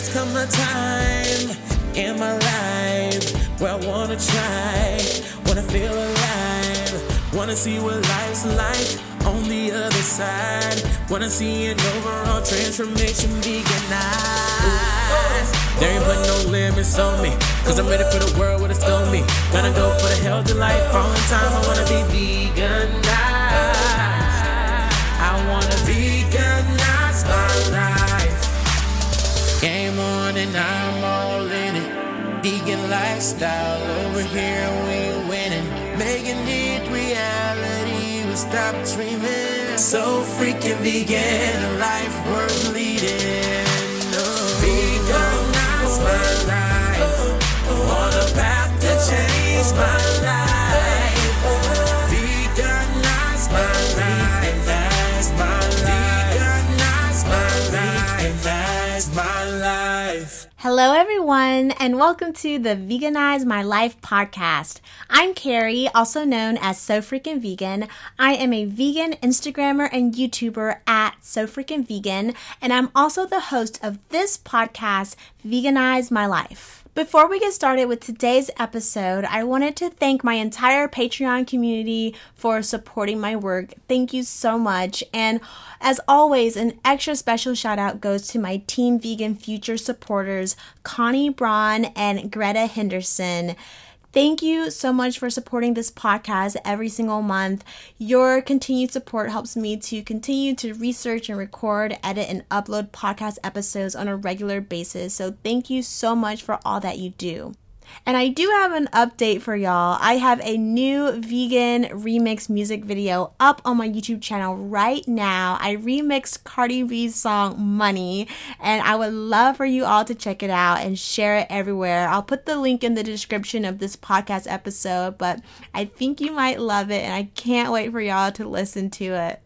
has come a time in my life where I wanna try, wanna feel alive, wanna see what life's like on the other side. Wanna see an overall transformation begin. veganized. There ain't putting no limits on me, cause I'm ready for the world where it's throw me. Gonna go for the healthy life, all the time. Lifestyle over here, we winning. Making it reality, we stop dreaming. So freaking vegan, a life worth leading. Oh. Veganize my life. On a path to change my life. Veganize my life. Veganize my life. Veganize my life. Hello, everyone, and welcome to the Veganize My Life podcast. I'm Carrie, also known as So Freaking Vegan. I am a vegan Instagrammer and YouTuber at So Freaking Vegan, and I'm also the host of this podcast, Veganize My Life. Before we get started with today's episode, I wanted to thank my entire Patreon community for supporting my work. Thank you so much. And as always, an extra special shout out goes to my Team Vegan Future supporters, Connie Braun and Greta Henderson. Thank you so much for supporting this podcast every single month. Your continued support helps me to continue to research and record, edit, and upload podcast episodes on a regular basis. So, thank you so much for all that you do. And I do have an update for y'all. I have a new vegan remix music video up on my YouTube channel right now. I remixed Cardi B's song Money, and I would love for you all to check it out and share it everywhere. I'll put the link in the description of this podcast episode, but I think you might love it, and I can't wait for y'all to listen to it.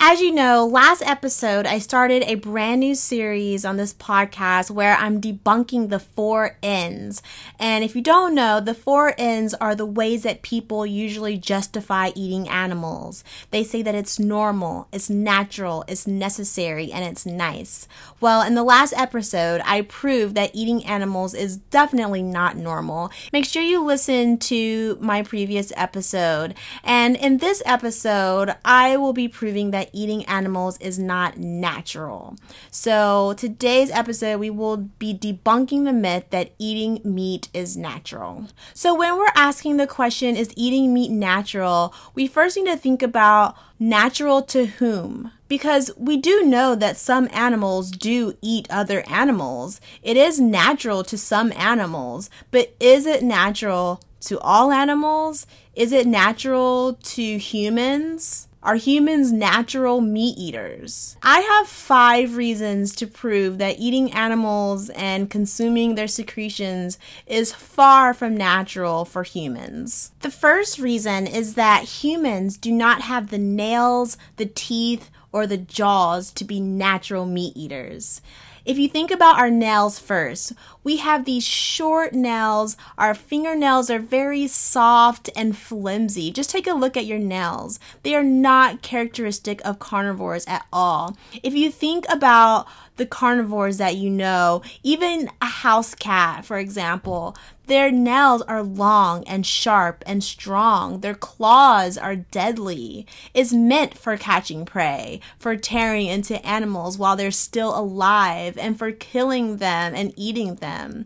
As you know, last episode I started a brand new series on this podcast where I'm debunking the four N's. And if you don't know, the four N's are the ways that people usually justify eating animals. They say that it's normal, it's natural, it's necessary, and it's nice. Well, in the last episode, I proved that eating animals is definitely not normal. Make sure you listen to my previous episode. And in this episode, I will be proving that eating animals is not natural. So, today's episode, we will be debunking the myth that eating meat is natural. So, when we're asking the question, is eating meat natural, we first need to think about natural to whom? Because we do know that some animals do eat other animals. It is natural to some animals, but is it natural to all animals? Is it natural to humans? Are humans natural meat eaters? I have five reasons to prove that eating animals and consuming their secretions is far from natural for humans. The first reason is that humans do not have the nails, the teeth, or the jaws to be natural meat eaters. If you think about our nails first, we have these short nails. Our fingernails are very soft and flimsy. Just take a look at your nails. They are not characteristic of carnivores at all. If you think about the carnivores that you know, even a house cat, for example, their nails are long and sharp and strong. Their claws are deadly. It's meant for catching prey, for tearing into animals while they're still alive, and for killing them and eating them.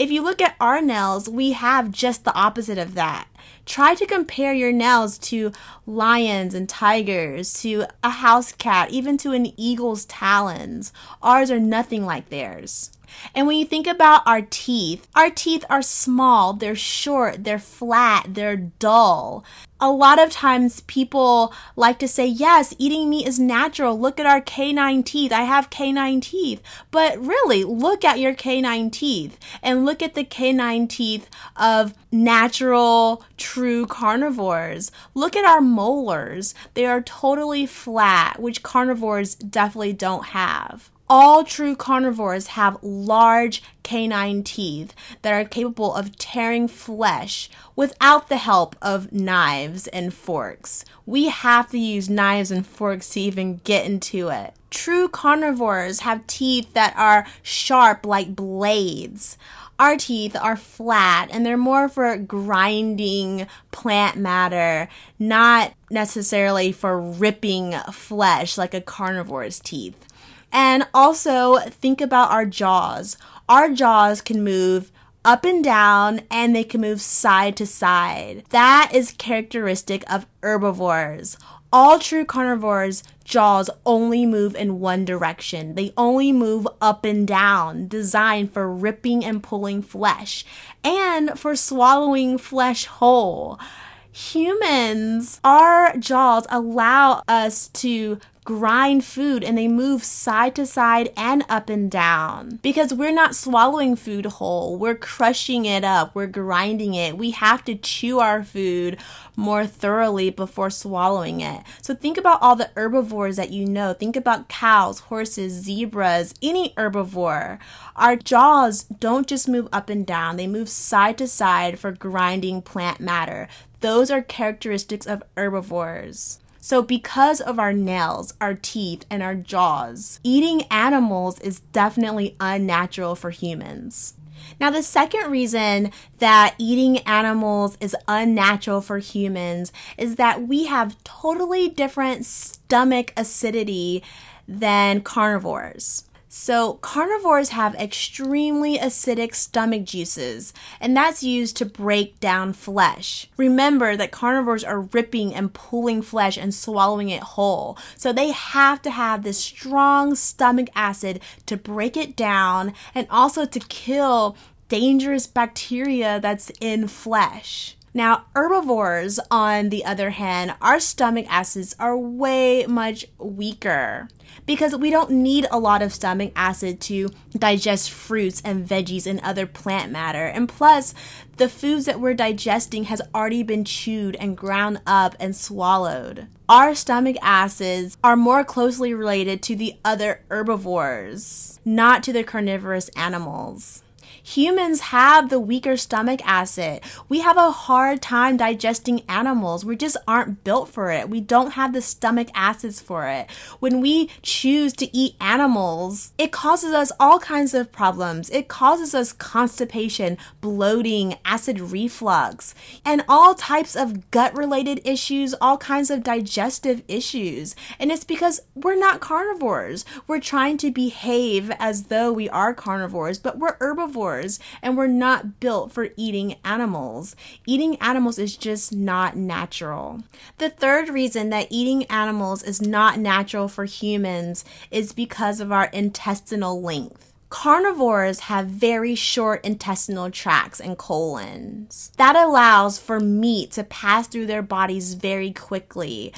If you look at our nails, we have just the opposite of that. Try to compare your nails to lions and tigers, to a house cat, even to an eagle's talons. Ours are nothing like theirs. And when you think about our teeth, our teeth are small, they're short, they're flat, they're dull. A lot of times people like to say, yes, eating meat is natural. Look at our canine teeth. I have canine teeth. But really, look at your canine teeth and look at the canine teeth of natural, true carnivores. Look at our molars. They are totally flat, which carnivores definitely don't have. All true carnivores have large canine teeth that are capable of tearing flesh without the help of knives and forks. We have to use knives and forks to even get into it. True carnivores have teeth that are sharp like blades. Our teeth are flat and they're more for grinding plant matter, not necessarily for ripping flesh like a carnivore's teeth. And also think about our jaws. Our jaws can move up and down and they can move side to side. That is characteristic of herbivores. All true carnivores' jaws only move in one direction. They only move up and down, designed for ripping and pulling flesh and for swallowing flesh whole. Humans, our jaws allow us to grind food and they move side to side and up and down because we're not swallowing food whole. We're crushing it up. We're grinding it. We have to chew our food more thoroughly before swallowing it. So think about all the herbivores that you know. Think about cows, horses, zebras, any herbivore. Our jaws don't just move up and down. They move side to side for grinding plant matter. Those are characteristics of herbivores. So, because of our nails, our teeth, and our jaws, eating animals is definitely unnatural for humans. Now, the second reason that eating animals is unnatural for humans is that we have totally different stomach acidity than carnivores. So, carnivores have extremely acidic stomach juices, and that's used to break down flesh. Remember that carnivores are ripping and pulling flesh and swallowing it whole, so they have to have this strong stomach acid to break it down and also to kill dangerous bacteria that's in flesh. Now, herbivores, on the other hand, our stomach acids are way much weaker because we don't need a lot of stomach acid to digest fruits and veggies and other plant matter. And plus, the foods that we're digesting has already been chewed and ground up and swallowed. Our stomach acids are more closely related to the other herbivores, not to the carnivorous animals. Humans have the weaker stomach acid. We have a hard time digesting animals. We just aren't built for it. We don't have the stomach acids for it. When we choose to eat animals, it causes us all kinds of problems. It causes us constipation, bloating, acid reflux, and all types of gut related issues, all kinds of digestive issues. And it's because we're not carnivores. We're trying to behave as though we are carnivores, but we're herbivores and we're not built for eating animals. Eating animals is just not natural. The third reason that eating animals is not natural for humans is because of our intestinal length. Carnivores have very short intestinal tracts and colons. That allows for meat to pass through their bodies very quickly.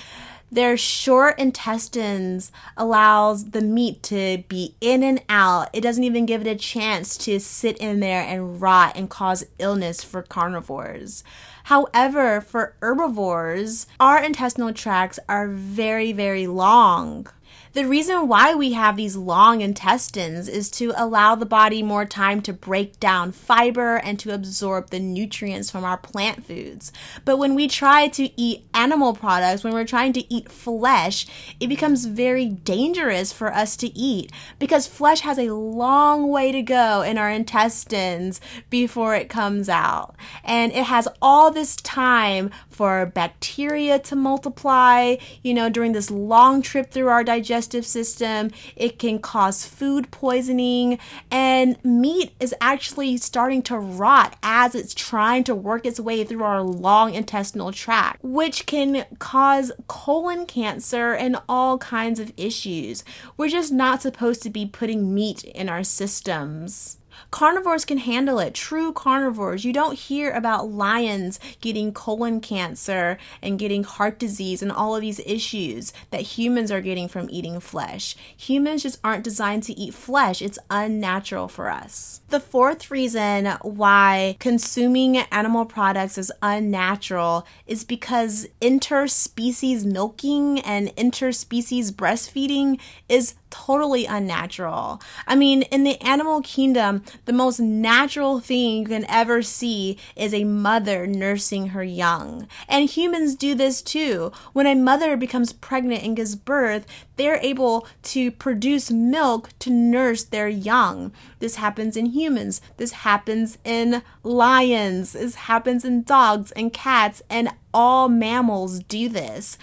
Their short intestines allows the meat to be in and out. It doesn't even give it a chance to sit in there and rot and cause illness for carnivores. However, for herbivores, our intestinal tracts are very, very long. The reason why we have these long intestines is to allow the body more time to break down fiber and to absorb the nutrients from our plant foods. But when we try to eat animal products, when we're trying to eat flesh, it becomes very dangerous for us to eat because flesh has a long way to go in our intestines before it comes out. And it has all this time for bacteria to multiply, you know, during this long trip through our digestive system. It can cause food poisoning. And meat is actually starting to rot as it's trying to work its way through our long intestinal tract, which can cause colon cancer and all kinds of issues. We're just not supposed to be putting meat in our systems. Carnivores can handle it. True carnivores. You don't hear about lions getting colon cancer and getting heart disease and all of these issues that humans are getting from eating flesh. Humans just aren't designed to eat flesh. It's unnatural for us. The fourth reason why consuming animal products is unnatural is because interspecies milking and interspecies breastfeeding is totally unnatural. I mean, in the animal kingdom, the most natural thing you can ever see is a mother nursing her young. And humans do this too. When a mother becomes pregnant and gives birth, they're able to produce milk to nurse their young. This happens in humans. This happens in lions. This happens in dogs and cats, and all mammals do this.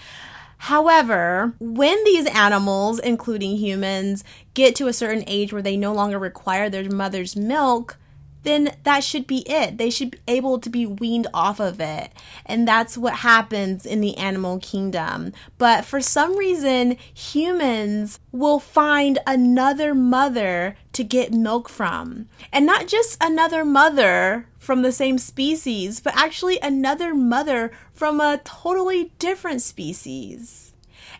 However, when these animals, including humans, get to a certain age where they no longer require their mother's milk, then that should be it. They should be able to be weaned off of it. And that's what happens in the animal kingdom. But for some reason, humans will find another mother to get milk from. And not just another mother from the same species, but actually another mother from a totally different species.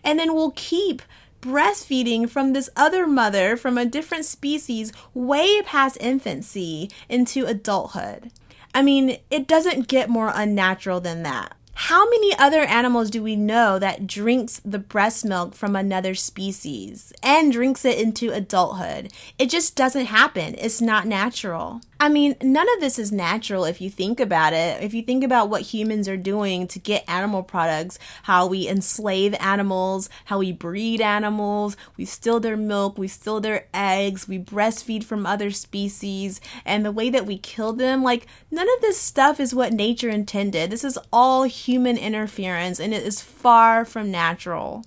And then we'll keep breastfeeding from this other mother from a different species way past infancy into adulthood. I mean, it doesn't get more unnatural than that. How many other animals do we know that drinks the breast milk from another species and drinks it into adulthood? It just doesn't happen. It's not natural. I mean, none of this is natural if you think about it. If you think about what humans are doing to get animal products, how we enslave animals, how we breed animals, we steal their milk, we steal their eggs, we breastfeed from other species, and the way that we kill them, like, none of this stuff is what nature intended. This is all human interference, and it is far from natural.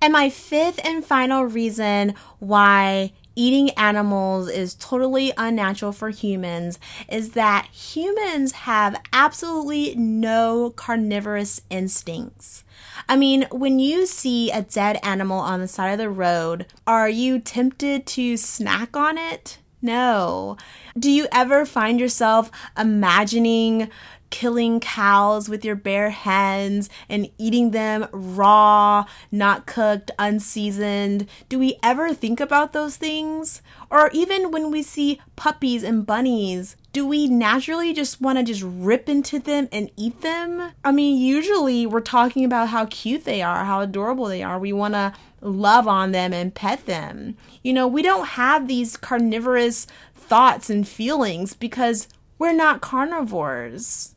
And my fifth and final reason why eating animals is totally unnatural for humans is that humans have absolutely no carnivorous instincts. I mean, when you see a dead animal on the side of the road, are you tempted to snack on it? No. Do you ever find yourself imagining killing cows with your bare hands and eating them raw, not cooked, unseasoned? Do we ever think about those things? Or even when we see puppies and bunnies, do we naturally just want to just rip into them and eat them? I mean, usually we're talking about how cute they are, how adorable they are. We want to love on them and pet them. You know, we don't have these carnivorous thoughts and feelings because we're not carnivores.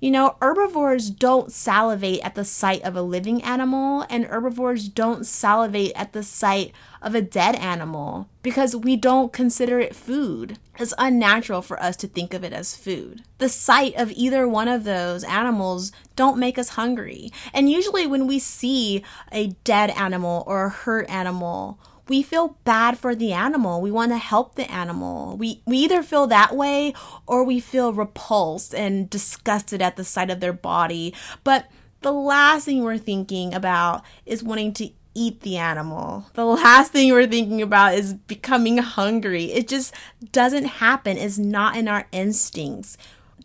You know, herbivores don't salivate at the sight of a living animal, and herbivores don't salivate at the sight of a dead animal because we don't consider it food. It's unnatural for us to think of it as food. The sight of either one of those animals don't make us hungry. And usually when we see a dead animal or a hurt animal, we feel bad for the animal. We want to help the animal. We we either feel that way or we feel repulsed and disgusted at the sight of their body. But the last thing we're thinking about is wanting to eat the animal. The last thing we're thinking about is becoming hungry. It just doesn't happen. It's not in our instincts.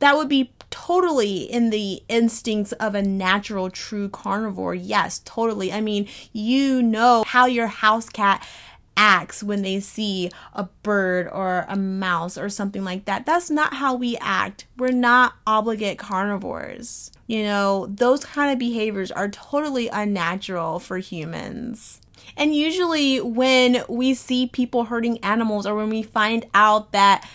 That would be totally in the instincts of a natural true carnivore. Yes, totally. I mean, you know how your house cat acts when they see a bird or a mouse or something like that. That's not how we act. We're not obligate carnivores. You know, those kind of behaviors are totally unnatural for humans. And usually, when we see people hurting animals or when we find out that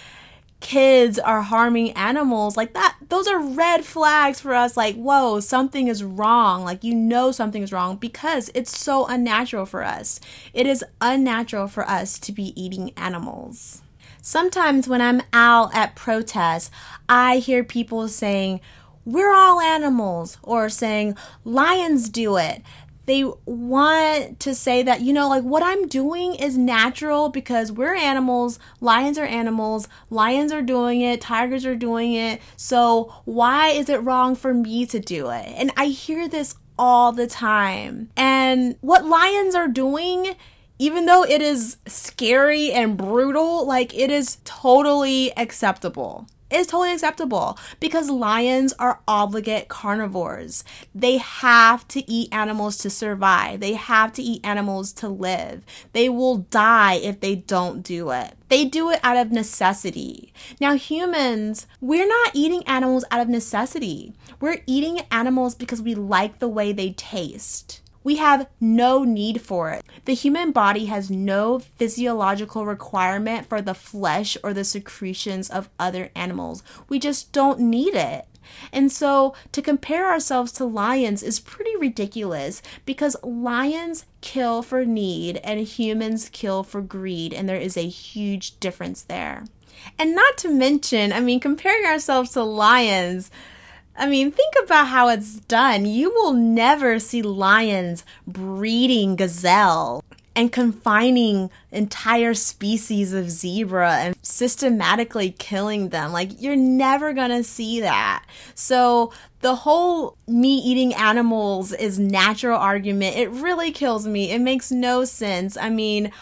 kids are harming animals like that those are red flags for us like whoa something is wrong. Like you know something is wrong because it's so unnatural for us. It is unnatural for us to be eating animals. Sometimes when i'm out at protests i hear people saying we're all animals or saying lions do it they want to say that, you know, like what I'm doing is natural because we're animals, lions are animals, lions are doing it, tigers are doing it. So why is it wrong for me to do it? And I hear this all the time. And what lions are doing even though it is scary and brutal, like it is totally acceptable is totally acceptable because lions are obligate carnivores. They have to eat animals to survive. They have to eat animals to live. They will die if they don't do it. They do it out of necessity. Now, humans, we're not eating animals out of necessity. We're eating animals because we like the way they taste. We have no need for it. The human body has no physiological requirement for the flesh or the secretions of other animals. We just don't need it. And so to compare ourselves to lions is pretty ridiculous because lions kill for need and humans kill for greed, and there is a huge difference there. And not to mention, I mean, comparing ourselves to lions I mean, think about how it's done. You will never see lions breeding gazelle and confining entire species of zebra and systematically killing them. Like, you're never gonna see that. So, the whole me eating animals is natural argument, it really kills me. It makes no sense. I mean,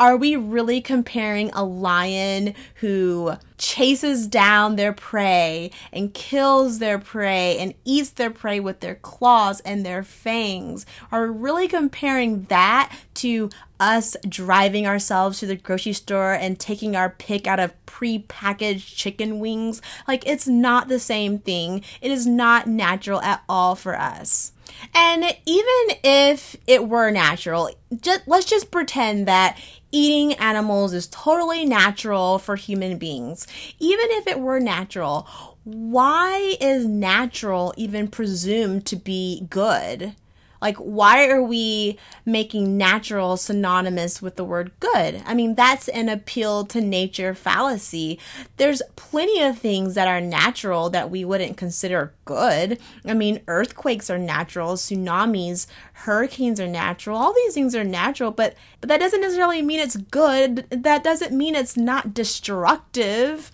are we really comparing a lion who chases down their prey and kills their prey and eats their prey with their claws and their fangs? Are really comparing that to us driving ourselves to the grocery store and taking our pick out of pre-packaged chicken wings? Like it's not the same thing. It is not natural at all for us. And even if it were natural, just let's just pretend that eating animals is totally natural for human beings. Even if it were natural, why is natural even presumed to be good? Like, why are we making natural synonymous with the word good? I mean, that's an appeal to nature fallacy. There's plenty of things that are natural that we wouldn't consider good. I mean, earthquakes are natural, tsunamis, hurricanes are natural. All these things are natural, but, but that doesn't necessarily mean it's good. That doesn't mean it's not destructive.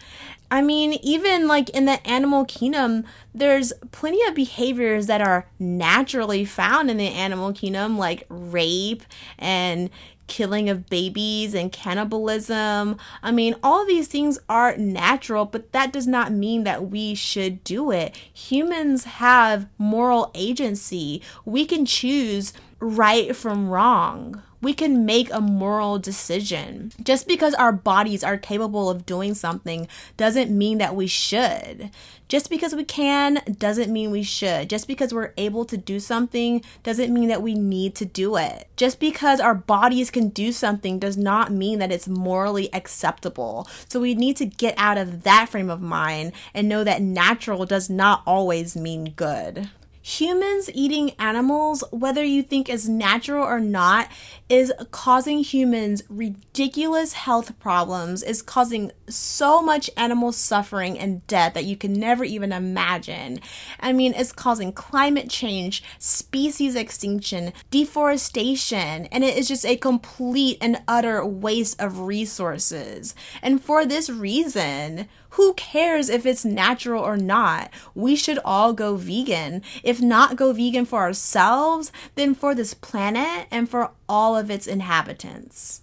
I mean, even like in the animal kingdom, there's plenty of behaviors that are naturally found in the animal kingdom, like rape and killing of babies and cannibalism. I mean, all these things are natural, but that does not mean that we should do it. Humans have moral agency. We can choose right from wrong we can make a moral decision. Just because our bodies are capable of doing something doesn't mean that we should. Just because we can doesn't mean we should. Just because we're able to do something doesn't mean that we need to do it. Just because our bodies can do something does not mean that it's morally acceptable. So we need to get out of that frame of mind and know that natural does not always mean good humans eating animals, whether you think is natural or not, is causing humans ridiculous health problems, is causing so much animal suffering and death that you can never even imagine. I mean, it's causing climate change, species extinction, deforestation, and it is just a complete and utter waste of resources. And for this reason, who cares if it's natural or not? We should all go vegan. If not go vegan for ourselves, then for this planet and for all of its inhabitants.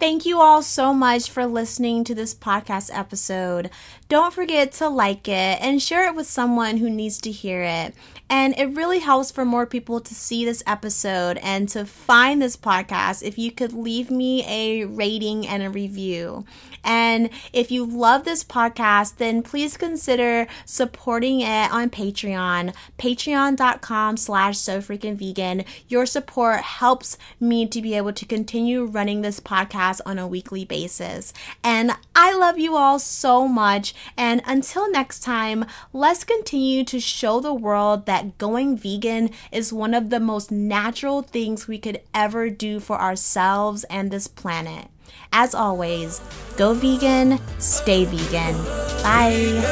Thank you all so much for listening to this podcast episode. Don't forget to like it and share it with someone who needs to hear it. And it really helps for more people to see this episode and to find this podcast if you could leave me a rating and a review. And if you love this podcast, then please consider supporting it on Patreon, patreon.com slash so freaking vegan. Your support helps me to be able to continue running this podcast on a weekly basis. And I love you all so much. And until next time, let's continue to show the world that going vegan is one of the most natural things we could ever do for ourselves and this planet. As always, go vegan, stay vegan. Bye.